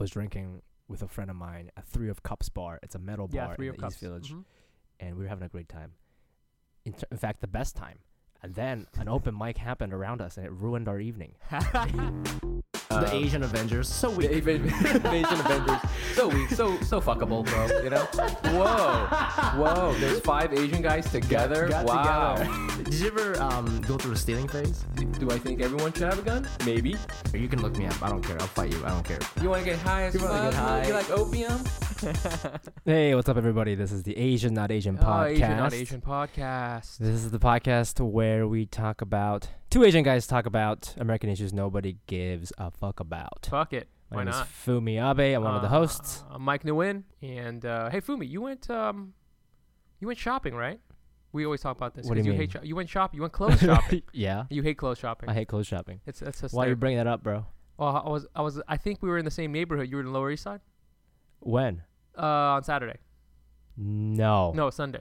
was drinking with a friend of mine at Three of Cups bar. It's a metal Yeah, bar three in of the cups. East Village, Mhm. and we were having a great time. In, t- in fact, the best time. And then an open mic happened around us, and it ruined our evening. Uh, the Asian Avengers, so The weak. Asian Asian Avengers. So weak, so so fuckable, bro. You know? Whoa, whoa. There's five Asian guys together. Got wow. together. Did you ever um, go through a stealing phase? Do I think everyone should have a gun? Maybe. You can look me up. I don't care. I'll fight you. I don't care. You want to get high as fuck? wanna get high. You like opium? Hey, what's up, everybody? This is the Asian Not Asian Oh, podcast. Asian not Asian podcast. This is the podcast where we talk about two Asian guys talk about American issues nobody gives a fuck about. Fuck it. My Why name not? is Fumi Abe. I'm one of the Uh, hosts. I'm Mike Nguyen, and uh, hey Fumi, you went um, you went shopping, right? We always talk about this. What do 'cause you hate sho- you went shop. You went clothes shopping. yeah, you hate clothes shopping. I hate clothes shopping. it's it's just Why are you bring that up, bro? Well, I was I was I think we were in the same neighborhood. You were in the Lower East Side. When? Uh, on Saturday. No, No, Sunday.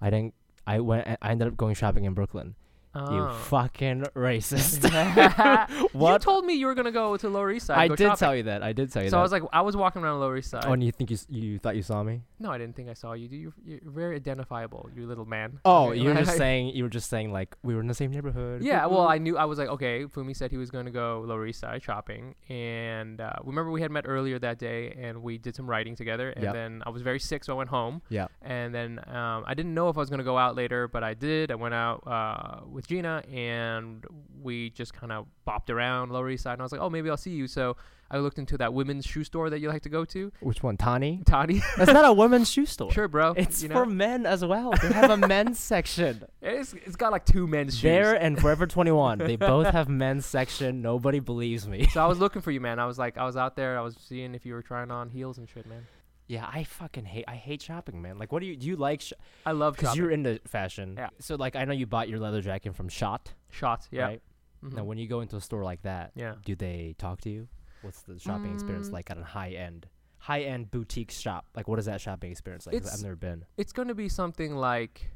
I didn't. I went. I ended up going shopping in Brooklyn. You Oh. fucking racist. You told me you were gonna go to Lower East Side. I did shopping. tell you that. I did tell you So that. So I was like, I was walking around Lower East Side. oh, and you think you s- you thought you saw me? no, I didn't think I saw you. You you're very identifiable, you little man. Oh, you were just saying. You were just saying like we were in the same neighborhood. Yeah, well, I knew I was like, okay. Fumi said he was going to go Lower East Side shopping, and uh, remember we had met earlier that day, and we did some writing together. And Yep. then I was very sick, so I went home. Yeah. And then um, I didn't know if I was going to go out later, but I did. I went out uh, with Gina, and we just kind of bopped around Lower East Side. And I was like, oh, maybe I'll see you. So I looked into that women's shoe store that you like to go to, Which one, Tani? Tani. That's not a women's shoe store. sure, bro. It's you for know? men as well. They have a men's section. It's, it's got like two men's shoes. There and Forever 21. They both have men's section. Nobody believes me. so I was looking for you, man. I was like, I was out there. I was seeing if you were trying on heels and shit, man. Yeah, I fucking hate. I hate shopping, man. Like, what do you do? You like? Sh- I love Cause shopping. you're into fashion. Yeah. So like, I know you bought your leather jacket from Schott. Schotts, yeah. Right. Mhm. Now, when you go into a store like that, yeah. do they talk to you? What's the shopping experience Mm. like at a high end, high end boutique shop? Like, what is that shopping experience like? I've never been. It's gonna be something like,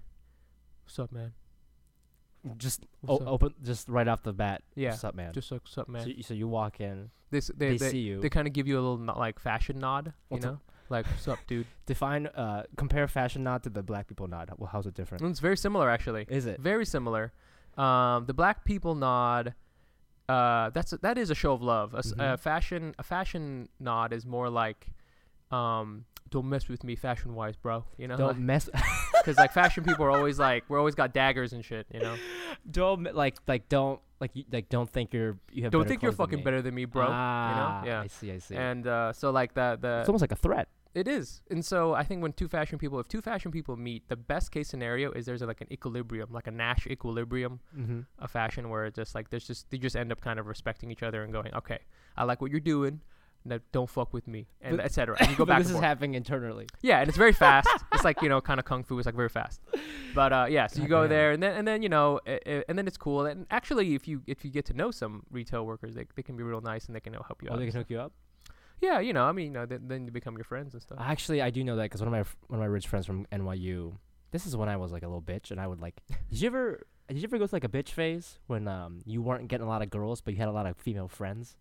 "What's up, man? Just o- open, just right off the bat. Yeah. What's up, man? Just like, what's up, man?" so, you, so you walk in, This they they, they, see you. they kind of give you a little no- like fashion nod, you know, up? Like "What's up, dude?" Define, uh, compare fashion nod to the black people nod. Well, how's it different? It's very similar, actually. Is it? Very similar. Um, the black people nod. Uh, that's a, that is a show of love. A, s- a fashion a fashion nod is more like, um, don't mess with me fashion wise, bro. You know, Don't mess. because like fashion people are always like we're always got daggers and shit. You know, don't like like don't like you, like don't think you're you have. don't think you're fucking better than me, bro. Ah, yeah. I see. I see. and uh, so like the the it's almost like a threat. It is, and so I think when two fashion people, if two fashion people meet, the best case scenario is there's like an equilibrium, like a Nash equilibrium Mm-hmm. of fashion, where it's just like there's just they just end up kind of respecting each other and going, okay, I like what you're doing, now don't fuck with me, and etc. And you go back this is happening internally. yeah, and it's very fast. it's like you know, kind of kung fu. It's like very fast. But uh, yeah, so you go Goddamn. there, and then and then you know, i i and then it's cool. And actually, if you if you get to know some retail workers, they they can be real nice and they can help you Oh, out. they can hook you up. Yeah, you know, I mean, you know, then, then you become your friends and stuff. Actually, I do know that because one of my f- one of my rich friends from NYU. This is when I was like a little bitch, and I would like. did you ever? Did you ever go through like a bitch phase when um you weren't getting a lot of girls, but you had a lot of female friends?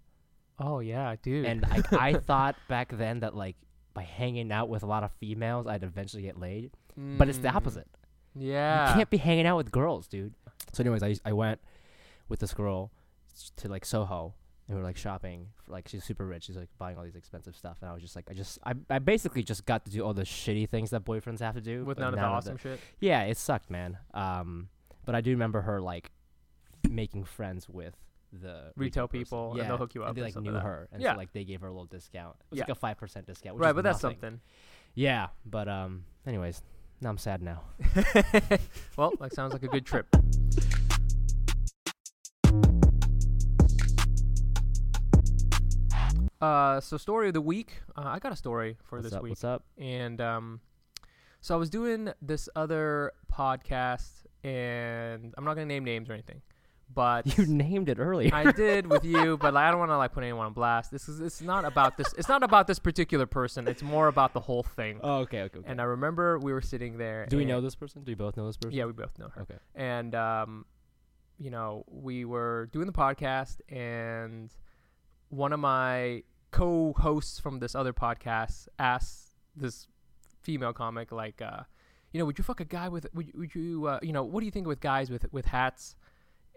Oh yeah, dude. And I I thought back then that like by hanging out with a lot of females, I'd eventually get laid. But it's the Mm, opposite. Yeah. You can't be hanging out with girls, dude. So, anyways, I I went with this girl to like Soho, and we were like shopping. For, like she's super rich. She's like buying all these expensive stuff, and I was just like, I just I I basically just got to do all the shitty things that boyfriends have to do with none of the awesome shit. yeah, it sucked, man. Um, but I do remember her like making friends with the Retail person. people, and Yeah, they'll hook you up And they like knew like her, and Yeah. so like they gave her a little discount. It was Yeah. like a five percent discount. Which Right, but that's something. Yeah, but um, anyways, now I'm sad now. well, that sounds like a good trip. Uh, so story of the week. Uh, I got a story for What's this up? week, What's up? and um, so I was doing this other podcast, and I'm not gonna name names or anything, but You named it earlier. I did with you, but like, I don't want to like put anyone on blast. This is it's not about this. It's not about this particular person. It's more about the whole thing. oh, okay, okay. okay. And I remember we were sitting there. do we know this person? Do we both know this person? Yeah, we both know her. Okay. And um, you know, we were doing the podcast, and one of my co-hosts from this other podcast asked this female comic like, uh, you know, would you fuck a guy with? Would you, would you, uh, you know, what do you think with guys with with hats?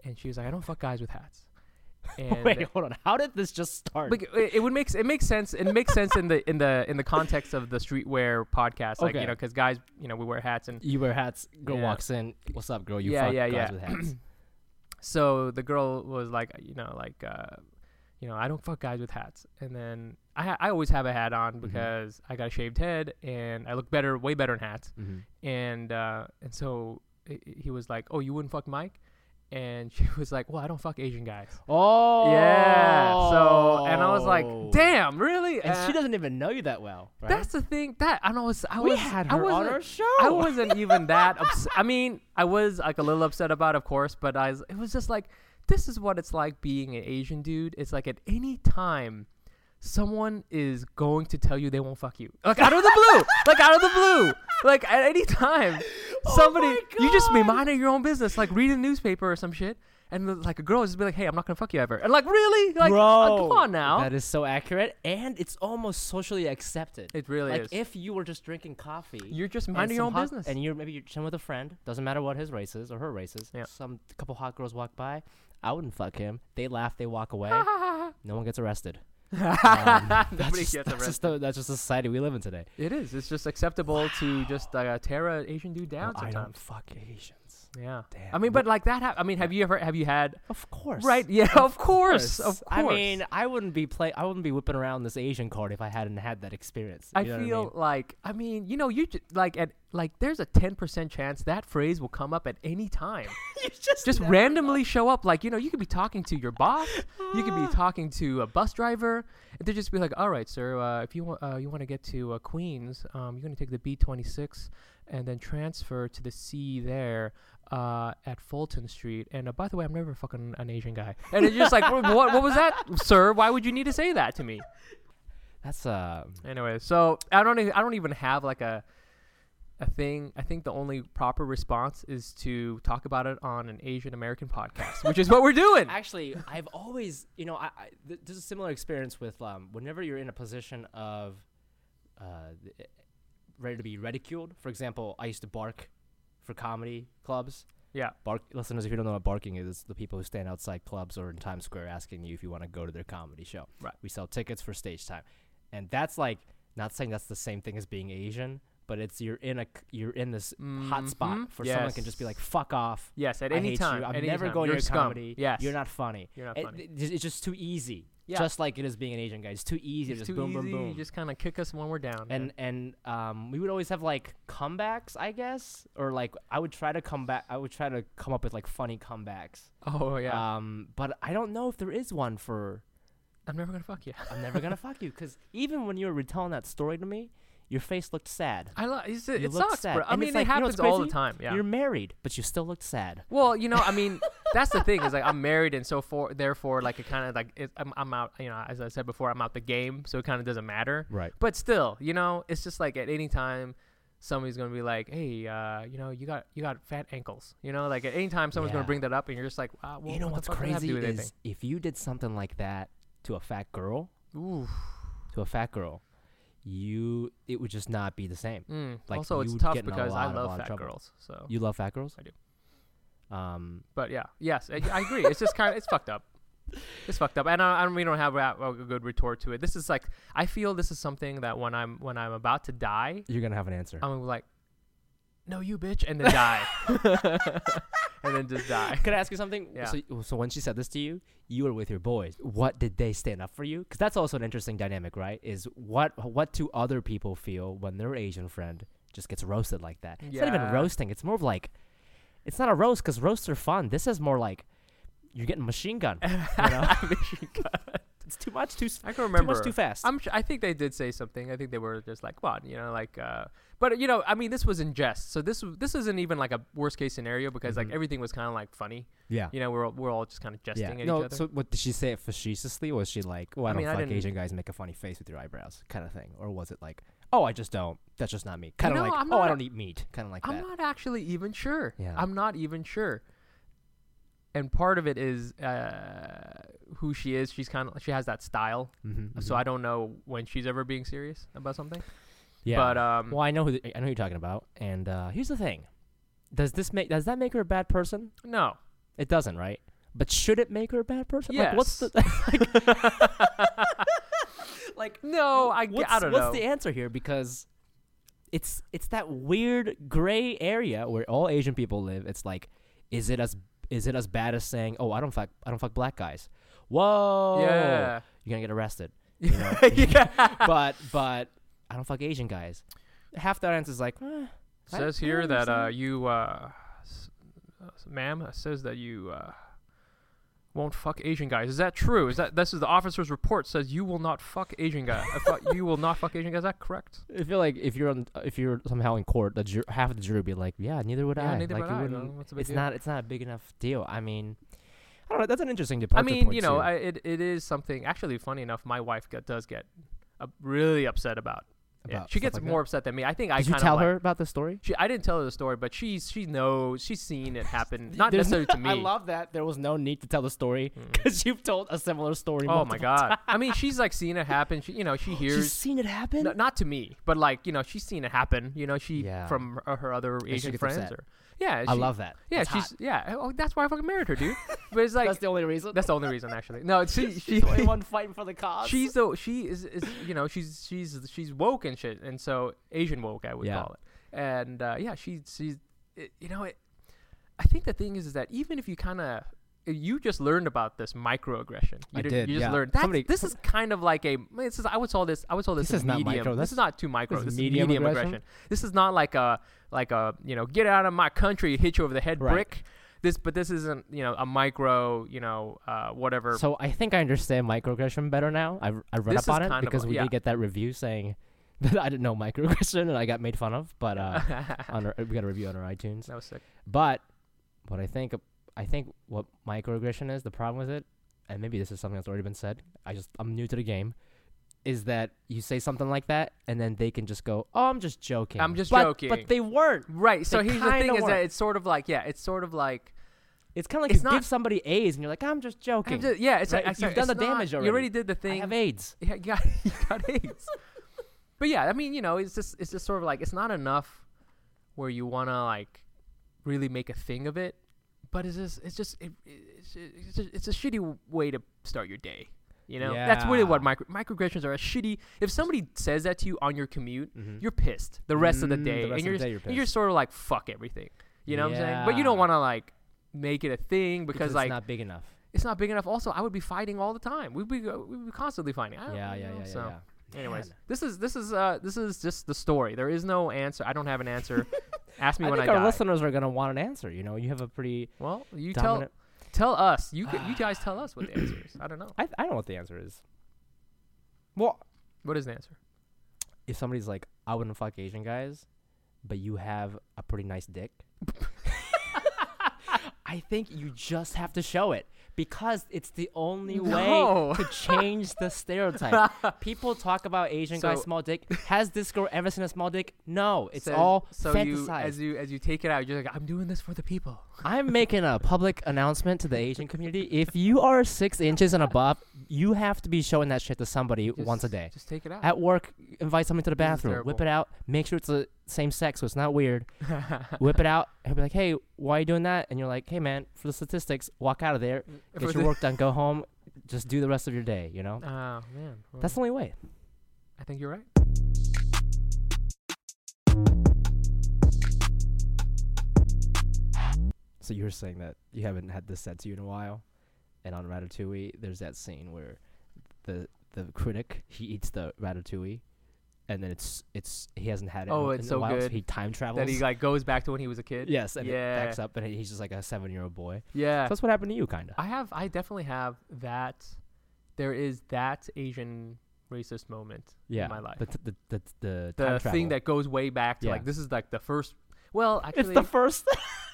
And she was like, I don't fuck guys with hats. And Wait, hold on. How did this just start? like it, it would make it makes sense. It makes sense in the in the in the context of the streetwear podcast, like Okay. you know, because guys, you know, we wear hats and you wear hats. Girl Yeah. walks in. What's up, girl? You Yeah, fuck yeah, guys yeah. with hats. so the girl was like, you know, like, uh, you know, I don't fuck guys with hats. And then I ha- I always have a hat on because I got a shaved head and I look better, way better in hats. mm-hmm. And uh, and so he was like, oh, you wouldn't fuck Mike. And she was like, "Well, I don't fuck Asian guys." Oh. Yeah. So, and I was like, "Damn, really?" And Uh, she doesn't even know you that well. Right? That's the thing. That I was, I we was, had I her on wasn't- our show. I wasn't even that upset. I mean, I was like a little upset about, it, of course, but I was, it was just like, this is what it's like being an Asian dude. It's like at any time, someone is going to tell you they won't fuck you, like out of the blue, like out of the blue, like at any time, Oh somebody my you just be minding your own business, like reading the newspaper or some shit. And the- like a girl just be like, "Hey, I'm not gonna fuck you ever," and like, really, like, Bro, uh, come on now. That is so accurate, and it's almost socially accepted. it really like is. if you were just drinking coffee, You're just minding your own hot- business. and you're maybe you're chilling with a friend. Doesn't matter what his race is or her race is. Yeah. Some couple hot girls walk by. I wouldn't fuck him. They laugh. They walk away. no one gets arrested. Um, that's just, gets that's just the, that's just the society we live in today. It is. It's just acceptable to just uh, tear a Asian dude down Oh, I don't sometimes. fuck Asians. Yeah. Damn. I mean, but like that. Ha- I mean, have you ever? Have you had? Of course. Right. Yeah. Of course. Of course. I mean, I wouldn't be play. I wouldn't be whipping around this Asian card if I hadn't had that experience. I know feel mean? like. I mean, you know, you ju- like at like. There's a ten percent chance that phrase will come up at any time. you just just randomly show up. Like you know, you could be talking to your boss. you could be talking to a bus driver. And they just be like, "All right, sir. Uh, if you want, uh, you want to get to uh, Queens, um, you're gonna take the B26 and then transfer to the C there." Uh, at Fulton Street, and uh, by the way, I'm never fucking an Asian guy. And it's just like, what, what was that, sir? Why would you need to say that to me? That's uh. Anyway, so I don't even I don't even have like a a thing. I think the only proper response is to talk about it on an Asian American podcast, which is what we're doing. Actually, I've always, you know, I, I th- there's a similar experience with um, whenever you're in a position of uh, ready to be ridiculed. For example, I used to bark for comedy clubs. Yeah. Bark listeners, if you don't know what barking is, it's the people who stand outside clubs or in Times Square asking you if you want to go to their comedy show. Right. We sell tickets for stage time, and that's like not saying that's the same thing as being Asian, but it's you're in a you're in this hot mm-hmm. spot for someone can just be like fuck off. Yes, at I any time. you. I'm never time. going You're to your scum. comedy. Yes. You're not funny. You're not It- funny. th- it's just too easy. Yeah. Just like it is being an Asian guy. It's too easy. It's just too boom, easy. boom, boom. You just kind of kick us when we're down. and and um, we would always have like comebacks, I guess, or like I would try to come back. I would try to come up with like funny comebacks. oh yeah, Um, but I don't know if there is one for I'm never gonna fuck you. I'm never gonna fuck you because even when you were retelling that story to me, your face looked sad. I lo- it's, it sucks, sad. bro. I And mean, it like, you know happens all the time. Yeah. You're married, but you still looked sad. Well, you know, I mean, that's the thing is like I'm married, and so for therefore, like it kind of like it, I'm I'm out. You know, as I said before, I'm out the game, so it kind of doesn't matter. Right. But still, you know, it's just like at any time somebody's gonna be like, "Hey, uh, you know, you got you got fat ankles." You know, like at any time someone's Yeah. gonna bring that up, and you're just like, ah, well, you know what what's the fuck does that have to crazy is if you did something like that to a fat girl, anything?" Ooh. to a fat girl, you it would just not be the same. Mm. Like, also, it's tough get in a because I lot of- love fat girls. So, You love fat girls? I do. Um, but yeah, yes, I, I agree. It's just kind of it's fucked up. It's fucked up, and I, I we don't have a, a good retort to it. This is like I feel this is something that when I'm when I'm about to die, you're gonna have an answer. I'm like, "No, you bitch," and then die, and then just die. Can I ask you something? Yeah. So, so when she said this to you, you were with your boys. What did they stand up for you? Because that's also an interesting dynamic, right? Is what what do other people feel when their Asian friend just gets roasted like that? It's not even roasting. It's more of like, it's not a roast because roasts are fun. This is more like you're getting machine gun. You know? it's too much, too I can remember. too much, too fast. I'm. Sure, I think they did say something. I think they were just like, "What?" You know, like. uh But you know, I mean, this was in jest, so this this isn't even like a worst case scenario because Mhm. like everything was kind of like funny. yeah. You know, we're all- we're all just kind of jesting Yeah. at No. each other. So what did she say it facetiously? Or was she like, "Oh, I, I don't mean, I fuck Asian guys make a funny face with your eyebrows," kind of thing, or was it like, "Oh, I just don't. That's just not me." Kind of like, I'm "Oh, I don't eat meat," kind of like I'm that. not actually even sure. Yeah. I'm not even sure. And part of it is uh, who she is. She's kind of she has that style. Mm-hmm, So I don't know when she's ever being serious about something. Yeah. But um, well, I know who the, I know who you're talking about. And uh, here's the thing: does this make does that make her a bad person? no. It doesn't, right? But should it make her a bad person? Yes. Like, what's the like? No, I, What's, I don't know. what's the answer here? Because it's it's that weird gray area where all Asian people live. It's like, is it as is it as bad as saying, "Oh, I don't fuck I don't fuck black guys"? Whoa, yeah. you're gonna get arrested. You know? yeah. but but I don't fuck Asian guys. Half the audience is like, eh, says I here that uh, you, uh, s- uh, ma'am, says that you uh, won't fuck Asian guys. Is that true? Is that this is the officer's report says you will not fuck Asian guy. I thought you will not fuck Asian guys. Is that correct? I feel like if you're on, if you're somehow in court, the ju- half of the jury would be like, yeah, neither would Yeah, I. neither like, would I, wouldn't- though. What's the big It's deal? not. It's not a big enough deal. I mean, I don't know. That's an interesting I mean, you know. I, it it is something. Actually, funny enough, my wife does get uh, really upset about. Yeah, she gets like that. more upset than me. I think I Did you tell of her about the story? She, I didn't tell her the story, but she's she knows she's seen it happen. Not necessarily to me. I love that there was no need to tell the story Mm. because you've told a similar story. Oh my god! I mean, she's like seen it happen. She, you know, she hears. She's seen it happen. No, not to me, but like you know, she's seen it happen. You know, she Yeah. from her, her other Asian friends or yeah. I she- love that. Yeah, That's she's hot. yeah. Oh, that's why I fucking married her, dude. But it's like that's the only reason. that's the only reason actually. No, she she She's the only one fighting for the cause. she's the she is, is you know she's she's she's woke and shit, and so Asian woke I would Yeah. call it. And uh, yeah, she she's it, you know it. I think the thing is, is that even if you kind of you just learned about this microaggression. You I didn't- did, You just yeah. learned. Somebody- this is kind of like a. This is I would call this. I would call this, This is not micro, This is not too micro. this This, is is medium medium aggression? aggression. This is not like a like a you know get out of my country, hit you over the head Right. brick. This, but this isn't you know a micro you know uh, whatever. So I think I understand microaggression better now. I I read This up on it because a- we yeah. did get that review saying that I didn't know microaggression and I got made fun of. But uh, on our, we got a review on our iTunes. that was sick. But what I think I think what microaggression is the problem with it, and maybe this is something that's already been said. I just I'm new to the game. Is that you say something like that and then they can just go, "Oh, I'm just joking." I'm just But- joking. But they weren't. Right. So They here's the thing: kinda is that it's sort of like yeah, it's sort of like It's kind of like It's you not- give somebody A's and you're like, "I'm just joking." I'm just- yeah, it's Right, like, you've done the not- damage already. You already. did the I thing. have AIDS. Yeah, you got, you got AIDS. but yeah, I mean, you know, it's just it's just sort of like it's not enough where you want to like really make a thing of it, but it's just it's just it, it's it's, just, it's a shitty way to start your day. You know, that's really what micro microaggressions are. A shitty. If somebody says that to you on your commute, Mhm. you're pissed the rest of the Mm, day, the and you're day you're and you're sort of like fuck everything. You know what I'm saying? But you don't want to like make it a thing because, because like it's not big enough. it's not big enough. Also, I would be fighting all the time. We'd be we'd be constantly fighting. I don't- Yeah, yeah, know, yeah, yeah. so. yeah. Anyways, Man. this is this is uh this is just the story. There is no answer. I don't have an answer. Ask me when I when think I our die. listeners are gonna want an answer. You know, you have a pretty Well, you dominant. tell tell us. You could, you guys tell us what the answer is. I don't know. I I don't know what the answer is. Well, What is the answer? if somebody's like, I wouldn't fuck Asian guys, but you have a pretty nice dick. I think you just have to show it because it's the only No. way to change the stereotype. People talk about Asian guys So- small dick. Has this girl ever seen a small dick? No, it's Says- all so you as you as you take it out, you're like, I'm doing this for the people. I'm making a public announcement to the Asian community. If you are six inches and above, you have to be showing that shit to somebody once a day. Just take it out. At work, invite somebody to the bathroom, whip terrible. it out, make sure it's the same sex so it's not weird. whip it out, and he'll be like, hey, why are you doing that? And you're like, hey, man, for the statistics, walk out of there, mm, For get your the- work done, go home, just do the rest of your day, you know? Oh man, well, That's the only way. I think you're right. So you were saying that you haven't had this said to you in a while, and on Ratatouille, there's that scene where the the critic he eats the ratatouille, and then it's it's he hasn't had it. Oh, in, it's in a so while, good he time travels. That he like goes back to when he was a kid. yes, and it backs up, and he's just like a seven year old boy. Yeah. So that's what happened to you, kind of. I have I definitely have that there is that Asian racist moment Yeah, in my life. The t- the the the, The thing travel. that goes way back to Yeah. like this is like the first well actually it's the first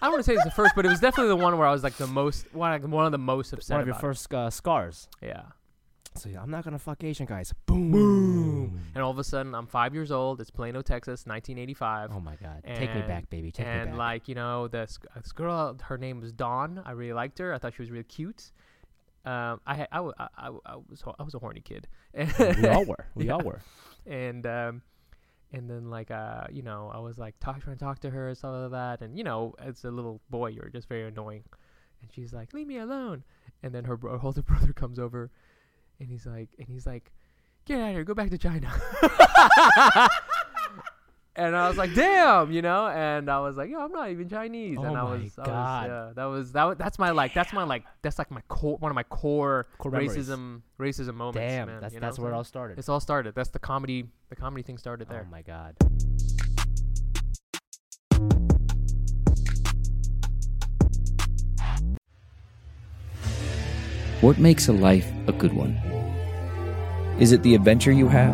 I don't want to say it's the first, but it was definitely the one where I was like the most one, like, one of the most upset one of your about first uh, scars. Yeah. So yeah, I'm not gonna fuck Asian guys. Boom. Boom. And all of a sudden, I'm five years old. It's Plano, Texas, 1985. Oh my god. Take me And- back, baby. Take me back. and like you know, this, this girl, her name was Dawn. I really liked her. I thought she was really cute. Um, I had, I, I, I, I was ho- I was a horny kid. we all were. We all were. and um, and then like uh, you know, I was like talk, trying to talk to her and stuff like that. And you know, as a little boy, you're just very annoying. And she's like, "Leave me alone." And then her, bro- her older brother comes over, and he's like, and he's like, "Get out of here! Go back to China." and I was like, "Damn," you know. And I was like, "Yo, I'm not even Chinese." Oh and I my was, I God. was, yeah, that was that. Was, that's my like. That's my like. That's like my core. One of my core, Core memories. racism, racism moments. Damn, man, that's you know that's what where it all started. It's all started. That's the comedy. The comedy thing started there. Oh my god. What makes a life a good one? Is it the adventure you have?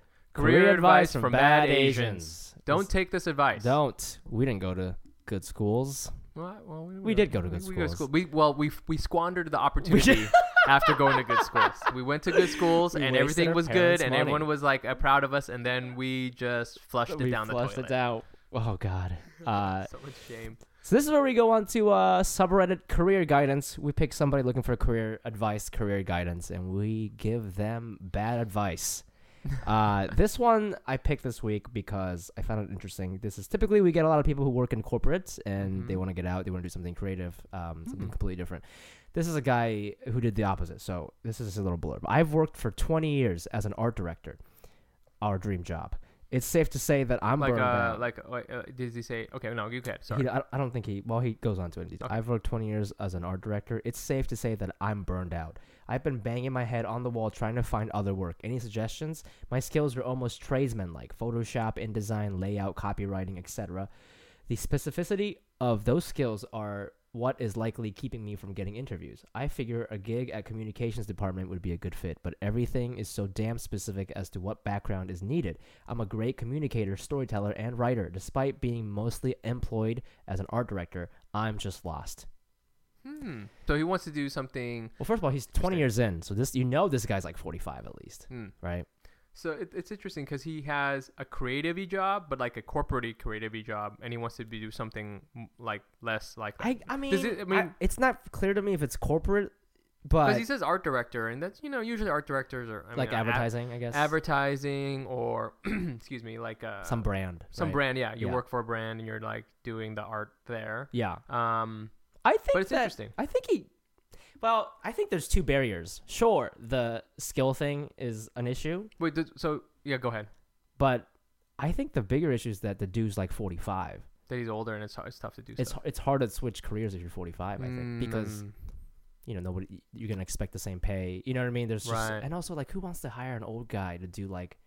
Career advice from bad Asians. Don't This- take this advice. Don't. We didn't go to good schools. Well, well, we, We did go to good we, we schools. school. We well, we we squandered the opportunity after going to good schools. We went to good schools We and everything was good, parents' and everyone was like uh, proud of us, and then we just flushed we it down flushed the it toilet. Oh god. Uh, so much shame. so this is where we go on to uh, subreddit career guidance. We pick somebody looking for career advice, career guidance, and we give them bad advice. Uh, this one I picked this week because I found it interesting. This is typically we get a lot of people who work in corporates and they Mhm. want to get out. They want to do something creative, um, something Mm. completely different. This is a guy who did the opposite. So this is a little blurb. I've worked for 20 years as an art director. Our dream job. It's safe to say that I'm Like burned uh, out. like uh, uh, did he say? Okay, no, you can. He, Sorry. I, I don't think he. Well, he goes on to it. Okay. I've worked 20 years as an art director. It's safe to say that I'm burned out. I've been banging my head on the wall trying to find other work. Any suggestions? My skills are almost tradesmen-like: Photoshop, InDesign, layout, copywriting, etc. The specificity of those skills are what is likely keeping me from getting interviews. I figure a gig at communications department would be a good fit, but everything is so damn specific as to what background is needed. I'm a great communicator, storyteller, and writer. Despite being mostly employed as an art director, I'm just lost. Hmm. So he wants to do something. Well, first of all, he's 20 years in, so this you know this guy's like 45 at least, Hmm. right? So it, it's interesting because he has a creative job, but like a corporate creative job, and he wants to be, do something like less like that. I I mean, it- I mean- it's not clear to me if it's corporate, but Because he says art director, and that's you know usually art directors are I mean, like ad- advertising, I guess. advertising or excuse me, like uh, some brand, some right? brand. Yeah, you Yeah. work for a brand and you're like doing the art there. Yeah, Um, I think But it's that, interesting. I think he. Well, I think there's two barriers. Sure, the skill thing is an issue, wait, th- so yeah, go ahead. but I think the bigger issue is that the dude's like 45. That he's older and it's, it's tough to do. It's stuff. it's hard to switch careers if you're 45. I think because Mm, you know nobody you're gonna expect the same pay. You know what I mean? There's just Right. and also like who wants to hire an old guy to do like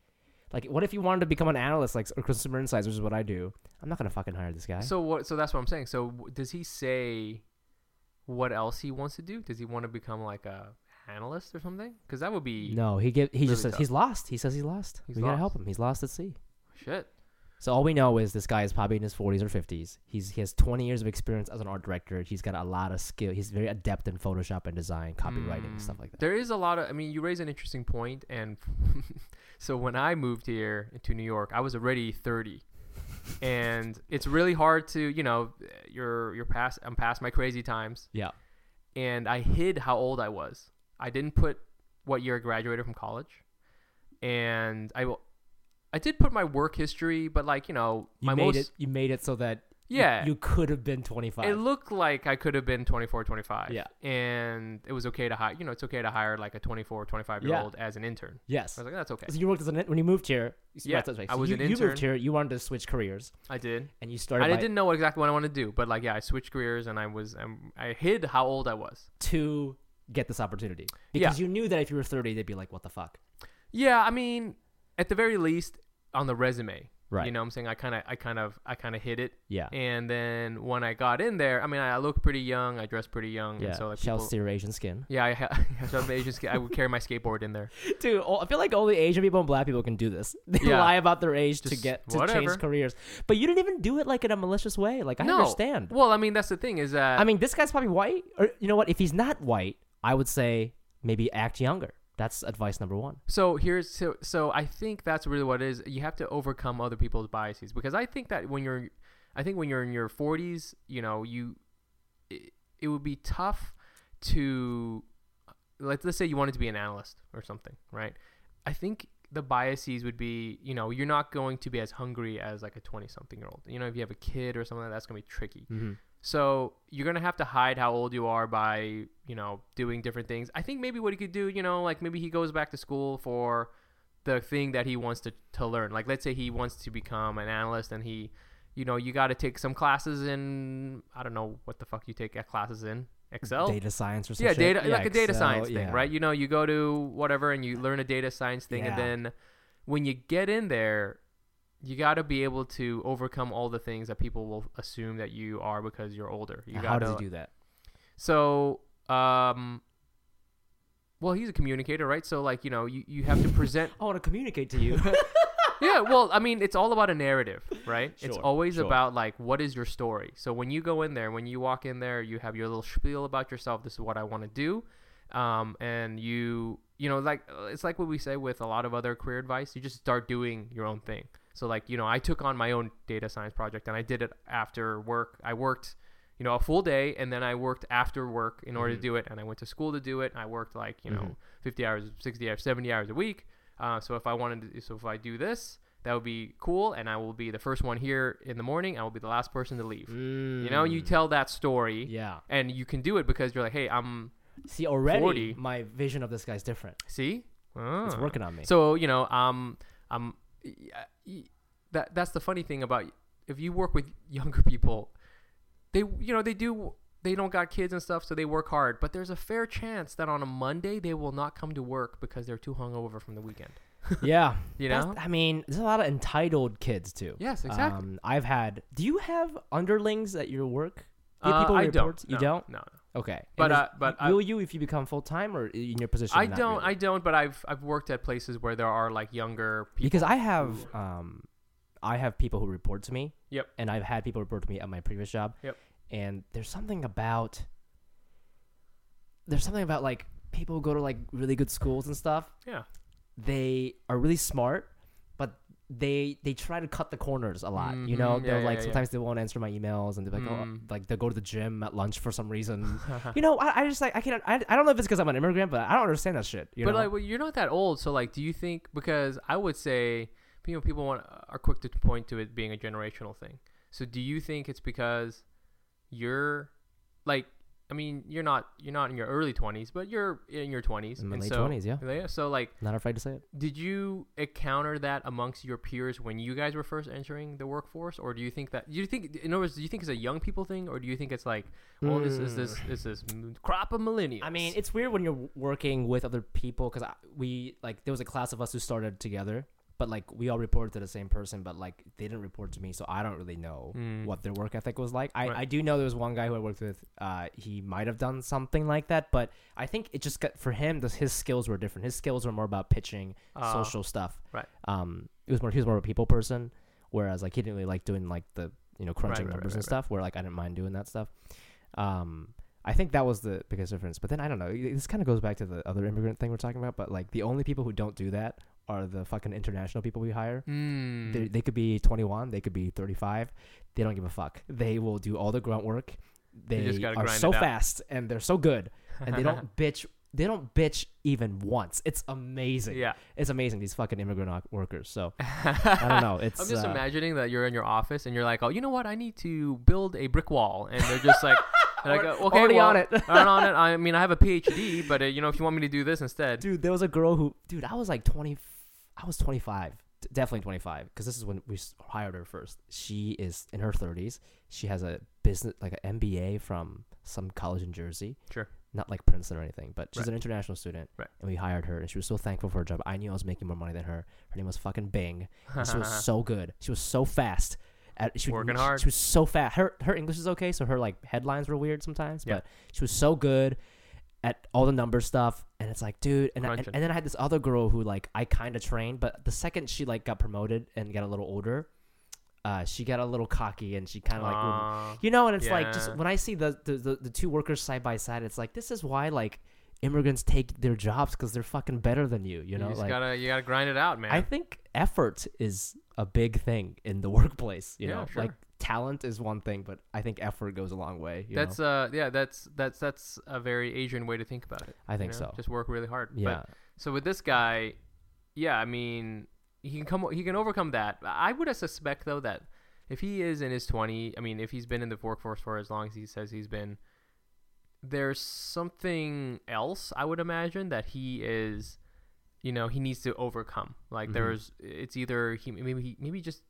like what if you wanted to become an analyst like or consumer insights, which is what I do? I'm not gonna fucking hire this guy. So what? So that's what I'm saying. So does he say what else he wants to do? Does he want to become like a analyst or something? Because that would be no, he give he just says tough. he's lost. He says he's lost. He's we gotta help him. He's lost at sea. shit. So all we know is this guy is probably in his 40s or 50s. He's he has 20 years of experience as an art director. He's got a lot of skill. He's very adept in Photoshop and design, copywriting, and stuff Mm, like that. There is a lot of. I mean, you raise an interesting point, and so when I moved here to New York, I was already 30, and it's really hard to, you know, you're you're past. I'm past my crazy times, Yeah. and I hid how old I was. I didn't put what year I graduated from college, and I will. I did put my work history, but like you know, You my made most it. You made it so that Yeah. you, could have been 25. it looked like I could have been 24, 25. Yeah. And it was okay to hire, you know, it's okay to hire like a 24, 25 year old as an intern. yes. I was like, that's okay. So you worked as an when you moved here. Yeah, right. I was you, an You moved here. You wanted to switch careers, I did. and you started I by- didn't know exactly what I wanted to do, but like, yeah, I switched careers and I was, um, I hid how old I was. to get this opportunity Yeah. because you knew that if you were 30, they'd be like, "What the fuck?" Yeah, I mean, at the very least, on the resume, Right. You know, what I'm saying I kind of, I kind of, I kind of hid it. Yeah. And then when I got in there, I mean, I looked pretty young. I dressed pretty young. Yeah. And so like people, Asian skin. yeah, I, ha- so Asian. sk- I would carry my skateboard in there. Dude, all- I feel like only Asian people and black people can do this. They Yeah. lie about their age to get to whatever. change careers. But you didn't even do it like in a malicious way. Like I no. understand. Well, I mean, that's the thing is that I mean, this guy's probably white. Or you know what? If he's not white, I would say maybe act younger. That's advice number one. So here's so so I think that's really what it is. You have to overcome other people's biases because I think that when you're, I think when you're in your 40s, you know, you, it, it would be tough to, let's let's say you wanted to be an analyst or something, right? I think the biases would be, you know, you're not going to be as hungry as like a 20 something year old. You know, if you have a kid or something, that's gonna be tricky. Mm-hmm. So you're gonna have to hide how old you are by, you know, doing different things. I think maybe what he could do, you know, like maybe he goes back to school for the thing that he wants to, to learn. Like let's say he wants to become an analyst and he you know, you gotta take some classes in I don't know what the fuck you take classes in. Excel? Data science or something. yeah, data like a data science thing, yeah. right? You know, you go to whatever and you learn a data science thing, and then when you get in there, you got to be able to overcome all the things that people will assume that you are because you're older. You does he do that? So, um, well, he's a communicator, right? So, like, you know, you, you have to present. I want to communicate to you. yeah, well, I mean, it's all about a narrative, right? it's always sure. about like what is your story. So when you go in there, when you walk in there, you have your little spiel about yourself. This is what I want to do, um, and you, you know, like it's like what we say with a lot of other career advice. You just start doing your own thing. So like, you know, I took on my own data science project, and I did it after work. I worked. You know, a full day, and then I worked after work in order to do it, and I went to school to do it. I worked like you know, Mhm. 50 hours, 60 hours, 70 hours a week. Uh, so if I wanted to, so if I do this, that would be cool, and I will be the first one here in the morning. I will be the last person to leave. You know, you Mm. tell that story, Yeah. and you can do it because you're like, hey, I'm See, already 40. my vision of this guy's different. see, It's Ah. working on me. So you know, um, y- that that's the funny thing about if you work with younger people, they you know they do they don't got kids and stuff, so they work hard. But there's a fair chance that on a Monday they will not come to work because they're too hungover from the weekend. yeah. You know? I mean, there's a lot of entitled kids too. Yes, exactly. Um, I've had. Do you have underlings at your work? You Uh, I don't. You no, don't? No, no. Okay. And But, uh, but I- will you if you become full time or in your position? I don't. really? I don't. But I've I've worked at places where there are like younger people. because I have um, I have people who report to me. Yep. And I've had people report to me at my previous job. Yep. And there's something about. There's something about like people who go to like really good schools and stuff. Yeah. They are really smart, they they try to cut the corners a lot. You know, Mhm. they're Yeah, like yeah, yeah. sometimes they won't answer my emails and they're like, Mm. oh, like they'll go to the gym at lunch for some reason. you know, I, I just like I can't. I, I don't know if it's because I'm an immigrant, but I don't understand that shit. You but know? like, well, you're not that old, so like, do you think? Because I would say, you know, people want are quick to point to it being a generational thing. So do you think it's because you're like, I mean, you're not you're not in your early 20s, but you're in your 20s. In my late 20s, yeah. Yeah. So like, not afraid to say it. did you encounter that amongst your peers when you guys were first entering the workforce, or do you think that do you think in other words, do you think it's a young people thing, or do you think it's like, well, this is this is this crop of millennials? Hmm. I mean, it's weird when you're working with other people because we like there was a class of us who started together, but like we all reported to the same person, but like they didn't report to me, so I don't really know Mm. what their work ethic was like. I, Right. I do know there was one guy who I worked with. Uh, he might have done something like that, but I think it just got for him. This, his skills were different. His skills were more about pitching, Ah, social stuff. right. Um, it was more he was more of a people person, whereas like he didn't really like doing like the you know crunching right, right, numbers and right, stuff. Where like I didn't mind doing that stuff. Um, I think that was the biggest difference. But then I don't know. This kind of goes back to the other immigrant thing we're talking about. But like the only people who don't do that are the fucking international people we hire. Mm. They they could be 21, they could be 35. They don't give a fuck. They will do all the grunt work. They just gotta are grind so fast and they're so good, and they don't bitch they don't bitch even once. It's amazing. Yeah. it's amazing. These fucking immigrant o- workers. So I don't know. It's I'm just uh, imagining that you're in your office and you're like, oh, you know what? I need to build a brick wall, and they're just like, like okay, already well, on it. I'm on it. I mean, I have a PhD, but uh, you know, if you want me to do this instead, dude. There was a girl who, dude, I was like twenty. I was twenty five. Definitely 25 because this is when we hired her first. She is in her 30s. She has a business like an MBA from some college in Jersey. Sure. Not like Princeton or anything, but she's Right. an international student. Right. And we hired her and she was so thankful for her job. I knew I was making more money than her. Her name was fucking Bing. She was so good. She was so fast. At, she, Working she, hard. She was so fast. Her her English is okay, so her like headlines were weird sometimes, Yeah. but she was so good at all the number stuff. And it's like, dude, and, I, and, and then I had this other girl who like I kind of trained, but the second she like got promoted and got a little older, uh, she got a little cocky and she kind of like, you know, and it's like just when I see the, the the the two workers side by side, it's like this is why like immigrants take their jobs because they're fucking better than you. You know, just like gotta you gotta grind it out, man. I think effort is a big thing in the workplace. You Yeah, know, sure. like talent is one thing, but I think effort goes a long way. You that's know? uh yeah that's that's that's a very Asian way to think about it. I you think know? so. Just work really hard. yeah, But, so with this guy, yeah, I mean he can come he can overcome that. I would suspect though that if he is in his 20, I mean if he's been in the workforce for as long as he says he's been there's something else I would imagine that he is you know, he needs to overcome. Like Mhm. there's it's either he maybe he maybe just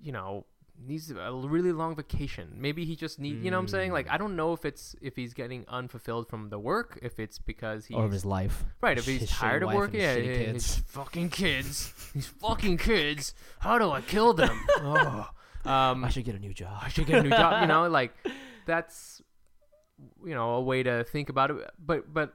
you know, needs a really long vacation. Maybe he just need, you know what I'm saying? Like Mm. I don't know if it's if he's getting unfulfilled from the work, if it's because he's or of his life. Right, if he's shitty tired of working, yeah, shitty yeah, his fucking kids, these fucking kids. How do I kill them? oh. um, I should get a new job. I should get a new job. You know, like that's you know a way to think about it. But but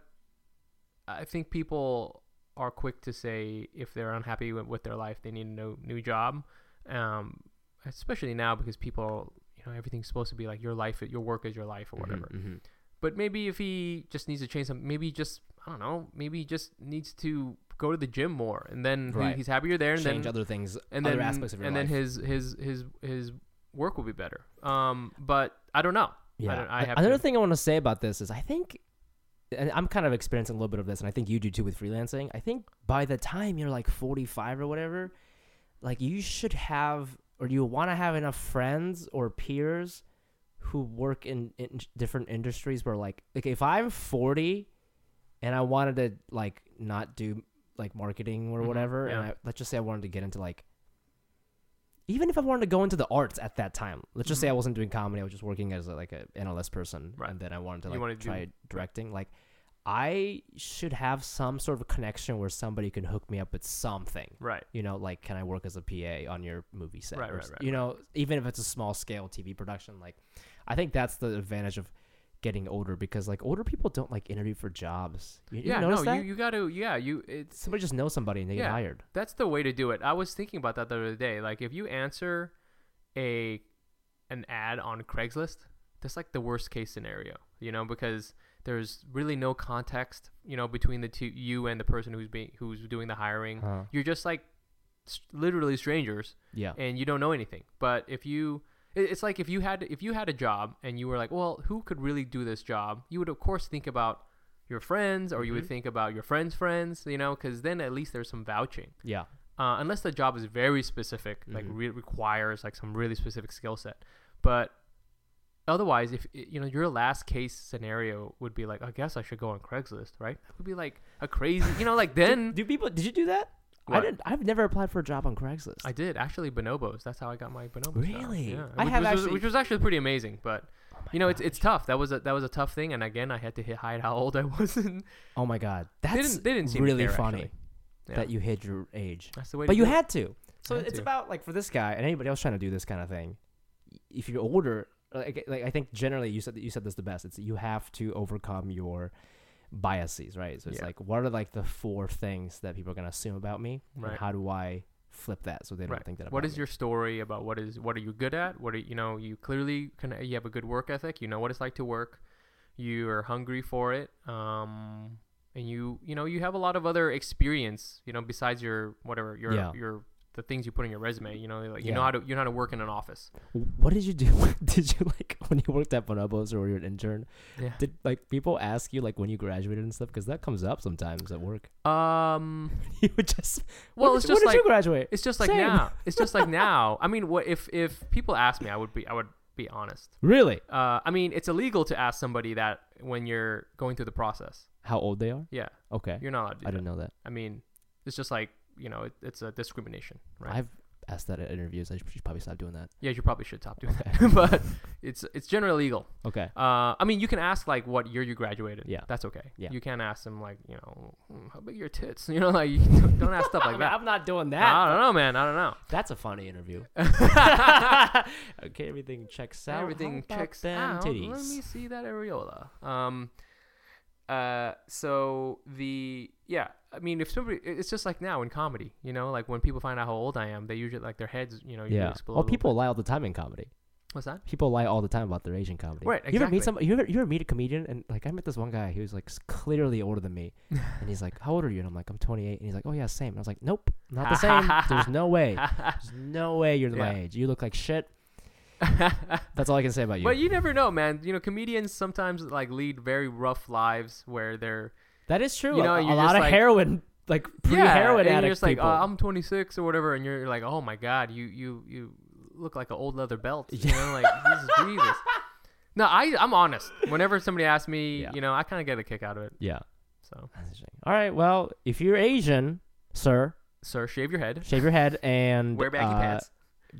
I think people are quick to say if they're unhappy with, with their life, they need a new new job. Um, especially now because people, you know, everything's supposed to be like your life, your work is your life or whatever. Mhm. But maybe if he just needs to change some, maybe just I don't know, maybe he just needs to go to the gym more, and then he- Right. he's happier there, and then Change then other things, and other then aspects of your and life. then his his his his work will be better. Um, but I don't know. I, Yeah. don't, I have Another to, thing I want to say about this is I think, and I'm kind of experiencing a little bit of this, and I think you do too with freelancing. I think by the time you're like 45 or whatever, like you should have, or do you want to have enough friends or peers who work in, in different industries where like, like if I'm 40 and I wanted to like not do like marketing or Mhm, whatever, and. I, let's just say I wanted to get into like even if I wanted to go into the arts at that time, let's just say I wasn't doing comedy, I was just working as a, like an analyst person, Right. and then I wanted to like wanna do- try directing. Like, I should have some sort of connection where somebody can hook me up with something. right. You know, like can I work as a PA on your movie set? Right, or right, right, you right. know, even if it's a small scale TV production, like I think that's the advantage of getting older because like older people don't like interview for jobs. You, you Yeah, notice no, that? you you got to yeah, you it's somebody just knows somebody and they get hired. that's the way to do it. I was thinking about that the other day. Like if you answer a an ad on Craigslist, that's like the worst case scenario, you know, because there's really no context, you know, between the two you and the person who's being who's doing the hiring. Huh. You're just like s- literally strangers Yeah. and you don't know anything. But if you it- it's like if you had if you had a job and you were like, well, who could really do this job? You would of course think about your friends, or you would Mhm. think about your friends' friends, you know, because then at least there's some vouching. Yeah. Uh, unless the job is very specific, like Mhm. re- requires like some really specific skill set. But otherwise, if you know your last case scenario would be like, I guess I should go on Craigslist, right? That would be like a crazy, you know, like then Do people? Did you do that? I didn't. I've never applied for a job on Craigslist. I did actually bonobos. That's how I got my bonobos. job. Really? Yeah. I which have was, actually- which was actually pretty amazing. But Oh you know, it's it's tough. That was a that was a tough thing. And again, I had to hit hide how old I was. Oh my god, that's they didn't they didn't seem really care, funny. Yeah. that you hid your age. That's the way. But you it. had to. So had it's to. about like for this guy and anybody else trying to do this kind of thing. If you're older, like, like I think generally you said that you said this the best. It's you have to overcome your biases, right? So it's Yeah. like what are like the four things that people are gonna assume about me, Right. and how do I flip that so they don't Right. think that. What is me? your story about what is what are you good at? What are you know you clearly can you have a good work ethic. You know what it's like to work. You are hungry for it. Um, and you you know you have a lot of other experience. You know besides your whatever your Yeah. your the things you put in your resume. You know like you know how to you know how to work in an office. What did you do? did you like when you worked at Bonobos or were you an intern, Yeah. did like people ask you like when you graduated and stuff? Because that comes up sometimes at work. Um. you would just Well, when it's did, just like did you graduate? it's just like Same. now. It's just like now. I mean, what if if people ask me, I would be I would be honest. Really? Uh, I mean, it's illegal to ask somebody that when you're going through the process. How old they are? Yeah, Okay, you're not allowed to do I that. didn't know that. I mean, it's just like you know, it, it's a discrimination, right? I've asked that at interviews. I should probably stop doing that. yeah, you probably should stop doing Okay. that, but it's it's generally illegal. Okay. Uh, I mean, you can ask like what year you graduated. Yeah. that's okay. Yeah. you can't ask them like you know "Hmm, how big are your tits. You know, like you don't, don't ask stuff like that. I'm not doing that. I don't know, man. I don't know. That's a funny interview. okay, everything checks out. Everything checks out. Let me see that areola. Um, uh, so the yeah, I mean, if somebody, it's just like now in comedy, you know, like when people find out how old I am, they usually like their heads, you know, Yeah. explode. Well, oh, people bit. lie all the time in comedy. What's that? People lie all the time about their Asian comedy. Right, Exactly. You ever meet somebody? You ever, you ever meet a comedian and like I met this one guy. He was like clearly older than me, and he's like, "How old are you?" And I'm like, "I'm 28." And he's like, "Oh yeah, same." And I was like, "Nope, not the same. There's no way. There's no way you're my Yeah. age. You look like shit." That's all I can say about you. But you never know, man. You know, comedians sometimes like lead very rough lives where they're that is true. you know, a, a lot of like- heroin, like pre-heroin and addict you're just like, uh, I'm 26 or whatever, and you're like, oh my god, you you you look like an old leather belt. You Yeah. know, like Jesus, Jesus. No, I I'm honest. Whenever somebody asks me, Yeah. you know, I kind of get a kick out of it. yeah. So, All right. Well, if you're Asian, sir, sir, shave your head, shave your head and wear baggy uh, pants,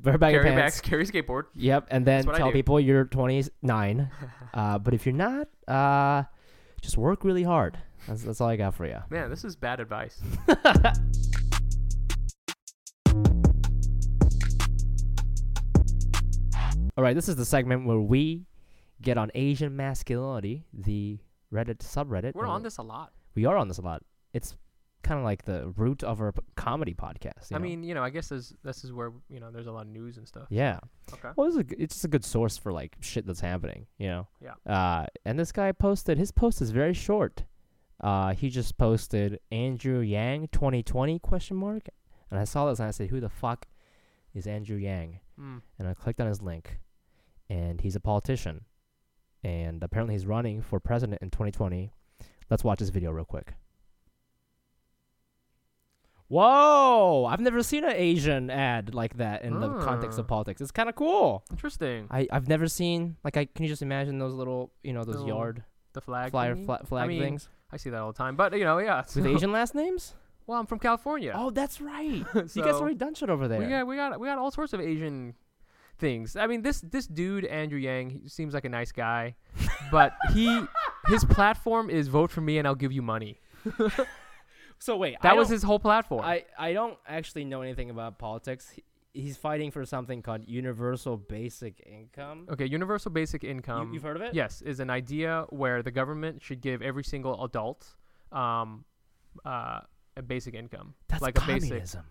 Wear baggy carry pants. bags, carry skateboard. Yep, and then That's what I tell people you're 29. uh, but if you're not, uh, just work really hard. That's, that's all I got for you. Man, this is bad advice. All right, this is the segment where we get on Asian masculinity, the Reddit subreddit. We're on this a lot. We are on this a lot. It's kind of like the root of our p- comedy podcast. you I know? mean, you know, I guess this this is where you know there's a lot of news and stuff. yeah. Okay. Well, it's, a g it's just a good source for like shit that's happening, you know. Yeah. Uh, and this guy posted his post is very short. Uh, he just posted Andrew Yang 2020 question mark, and I saw this and I said, who the fuck is Andrew Yang? Mm. And I clicked on his link, and he's a politician, and apparently he's running for president in 2020. Let's watch this video real quick. Whoa! I've never seen an Asian ad like that in the context of Ah. politics. It's kind of cool. Interesting. I I've never seen like I can you just imagine those little you know those Little yard the flag. flyer fla- flag mean, things I see that all the time. But you know, yeah. with Asian last names. Well, I'm from California. Oh, that's right. you guys already done shit over there. We got we got we got all sorts of Asian things. I mean, this this dude Andrew Yang he seems like a nice guy, but he his platform is vote for me and I'll give you money. so wait, That I was his whole platform. I I don't actually know anything about politics. He, he's fighting for something called universal basic income. okay, universal basic income. you've heard of it? Yes, is an idea where the government should give every single adult um uh a basic income. That's like a basic. communism.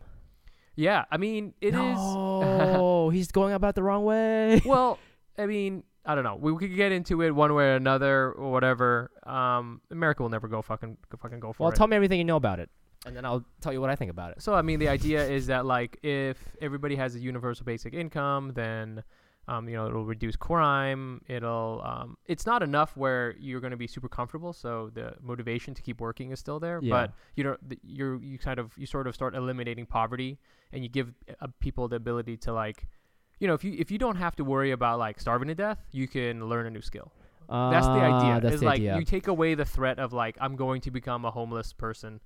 Yeah, I mean, it is. no, he's going about the wrong way. well, I mean, I don't know. We, we could get into it one way or another or whatever. Um, America will never go fucking go fucking go for well, it. tell me everything you know about it, and then I'll tell you what I think about it. so I mean, the idea is that like if everybody has a universal basic income, then um, you know it'll reduce crime. It'll um, it's not enough where you're going to be super comfortable, so the motivation to keep working is still there. Yeah. But you know, you're you kind of you sort of start eliminating poverty, and you give uh, people the ability to like. You know, if you if you don't have to worry about like starving to death, you can learn a new skill. That's the Ah, idea. That's is the like idea. you take away the threat of like I'm going to become a homeless person,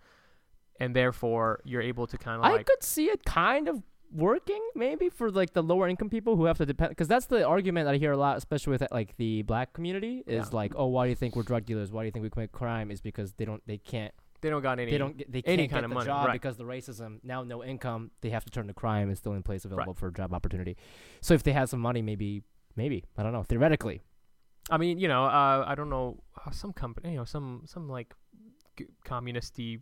and therefore you're able to kind of I like could see it kind of working maybe for like the lower income people who have to depend because that's the argument that I hear a lot, especially with like the black community, is Yeah. like, oh, why do you think we're drug dealers? Why do you think we commit crime? Is because they don't, they can't, they don't got any. they don't, get, they any can't kind get of the money, job right. because the racism. Now, no income, they have to turn to crime. Is still in place available for a job opportunity. So if they had some money, maybe, maybe I don't know. Theoretically, I mean, you know, uh, I don't know uh, some company, you know, some some like communisty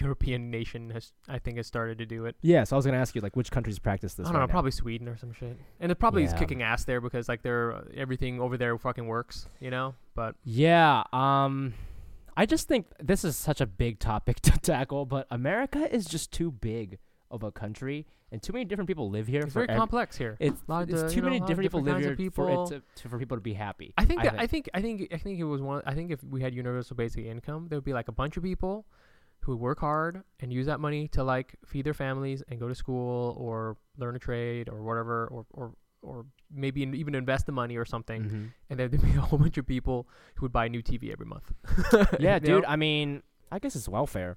European nation has I think has started to do it. yeah. So I was gonna ask you like which countries practice this? I don't right know, probably Sweden or some shit. And it probably is kicking ass there because like they're everything over there fucking works, you know. But Yeah, um I just think this is such a big topic to tackle, but America is just too big of a country, and too many different people live here. It's very ev- complex here. It's, lot it's of, too know, many lot of different people live here of for people. it to, to for people to be happy. I think I that, think. I think I think I think it was one. I think if we had universal basic income, there would be like a bunch of people who would work hard and use that money to like feed their families and go to school or learn a trade or whatever or or or maybe even invest the money or something. Mhm. And there'd be a whole bunch of people who would buy a new TV every month. yeah, dude. know? I mean, I guess it's welfare.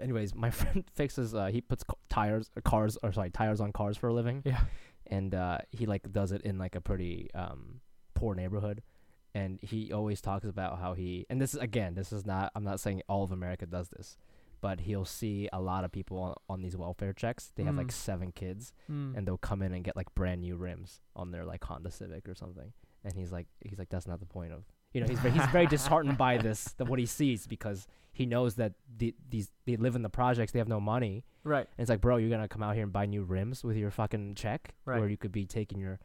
Anyways, my friend fixes. Uh, he puts tires, uh, cars, or sorry, tires on cars for a living. Yeah. And uh, he like does it in like a pretty um, poor neighborhood. And he always talks about how he and this is again, this is not. I'm not saying all of America does this, but he'll see a lot of people on, on these welfare checks. They have like Mm. seven kids, Mm. and they'll come in and get like brand new rims on their like Honda Civic or something. And he's like, he's like, that's not the point of, you know, he's very, he's very disheartened by this, the, what he sees because he knows that the, these they live in the projects, they have no money. right. And it's like, bro, you're gonna come out here and buy new rims with your fucking check, Right. or you could be taking your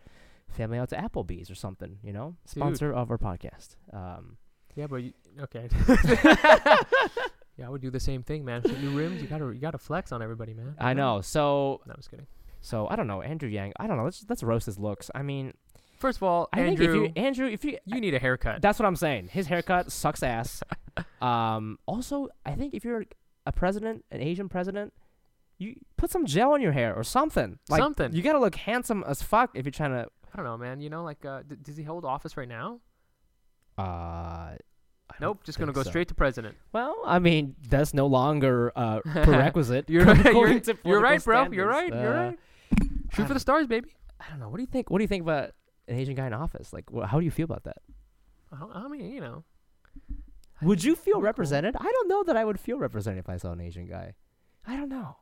family out to Applebee's or something, you know, Dude. sponsor of our podcast. Um, Yeah, but you, okay. yeah, I would do the same thing, man. For new rims, you gotta you gotta flex on everybody, man. I know. So, No, I'm just kidding. so I don't know, Andrew Yang. I don't know. Let's let's roast his looks. I mean, First of all, I Andrew, think if you Andrew, if you you need a haircut. That's what I'm saying. His haircut sucks ass. um, also, I think if you're a president, an Asian president, you put some gel in your hair or something. Like, Something. You gotta look handsome as fuck if you're trying to. I don't know, man. You know, like, uh, d- does he hold office right now? Uh, Nope. Just gonna go so. straight to president. Well, I mean, that's no longer uh, prerequisite. You're right. You're, to you're right, political bro. You're right. standards. You're Uh, right. Shoot for the stars, baby. I don't know. What do you think? What do you think about an Asian guy in office? Like, wh- how do you feel about that? I, I mean, you know. Would you feel Cool. represented? I don't know that I would feel represented if I saw an Asian guy. I don't know.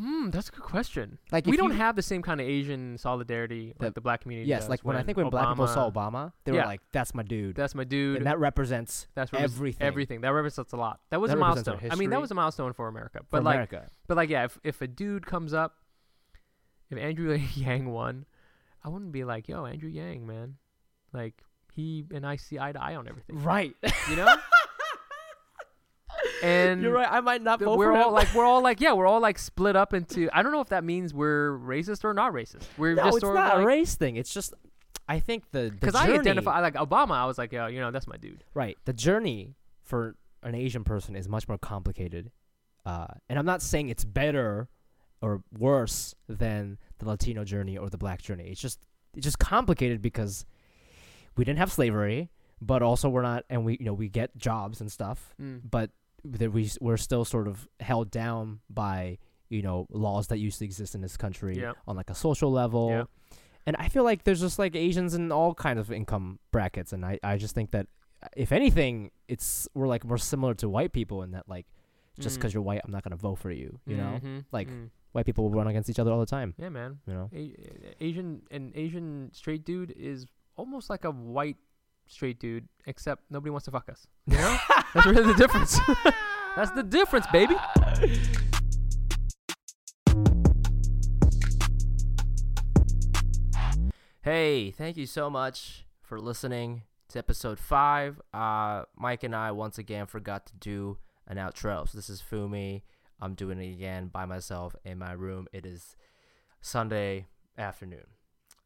Hmm, that's a good question. Like, we don't you- have the same kind of Asian solidarity The- like the black community. Yes, like when I think when black people saw Obama, they were like, "That's my dude," that's my dude. and that represents that's repres- everything. Everything that represents a lot. That was That a milestone. I mean, that was a milestone for America. for But like, America. but like, yeah, if if a dude comes up, if Andrew Yang won, I wouldn't be like, "Yo, Andrew Yang, man," like he and I see eye to eye on everything. Right. You know. And You're right. I might not th- vote we're for all him. like we're all like yeah we're all like split up into I don't know if that means we're racist or not racist. We're no, just it's sort not of a like, race thing. It's just, I think the because because I identify like Obama. I was like, yo, you know, that's my dude. right. The journey for an Asian person is much more complicated, uh, and I'm not saying it's better or worse than the Latino journey or the Black journey. It's just it's just complicated because we didn't have slavery, but also we're not, and we you know we get jobs and stuff, Mm. but that we we're still sort of held down by you know laws that used to exist in this country Yeah. on like a social level. Yeah. And I feel like there's just like Asians in all kinds of income brackets, and I, I just think that uh, if anything, it's we're like more similar to white people in that like just Mm. because you're white, I'm not gonna vote for you. You know, Mhm, Like, mm. white people will run against each other all the time. yeah, man. You know, a- Asian an Asian straight dude is almost like a white straight dude, except nobody wants to fuck us. You know, that's really the difference. that's the difference, baby. Hey, thank you so much for listening to episode five. Uh, Mike and I once again forgot to do an outro. So this is Fumi. I'm doing it again by myself in my room. It is Sunday afternoon.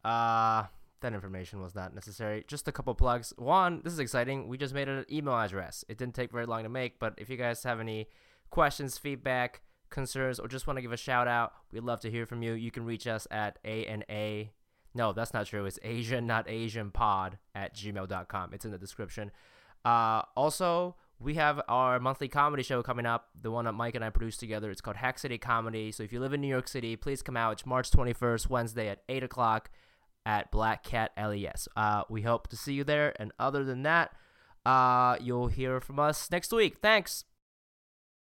Uh, that information was not necessary. Just a couple plugs. One, this is exciting. We just made an email address. It didn't take very long to make, but if you guys have any questions, feedback, concerns, or just want to give a shout out, we'd love to hear from you. You can reach us at ANA. No, that's not true. It's Asian, not Asian pod at gmail.com. It's in the description. Uh, also, we have our monthly comedy show coming up, the one that Mike and I produce together. It's called Hack City Comedy. So if you live in New York City, please come out. It's March 21st, Wednesday at 8 o'clock at Black Cat LES. Uh, we hope to see you there. And other than that, uh, you'll hear from us next week. Thanks.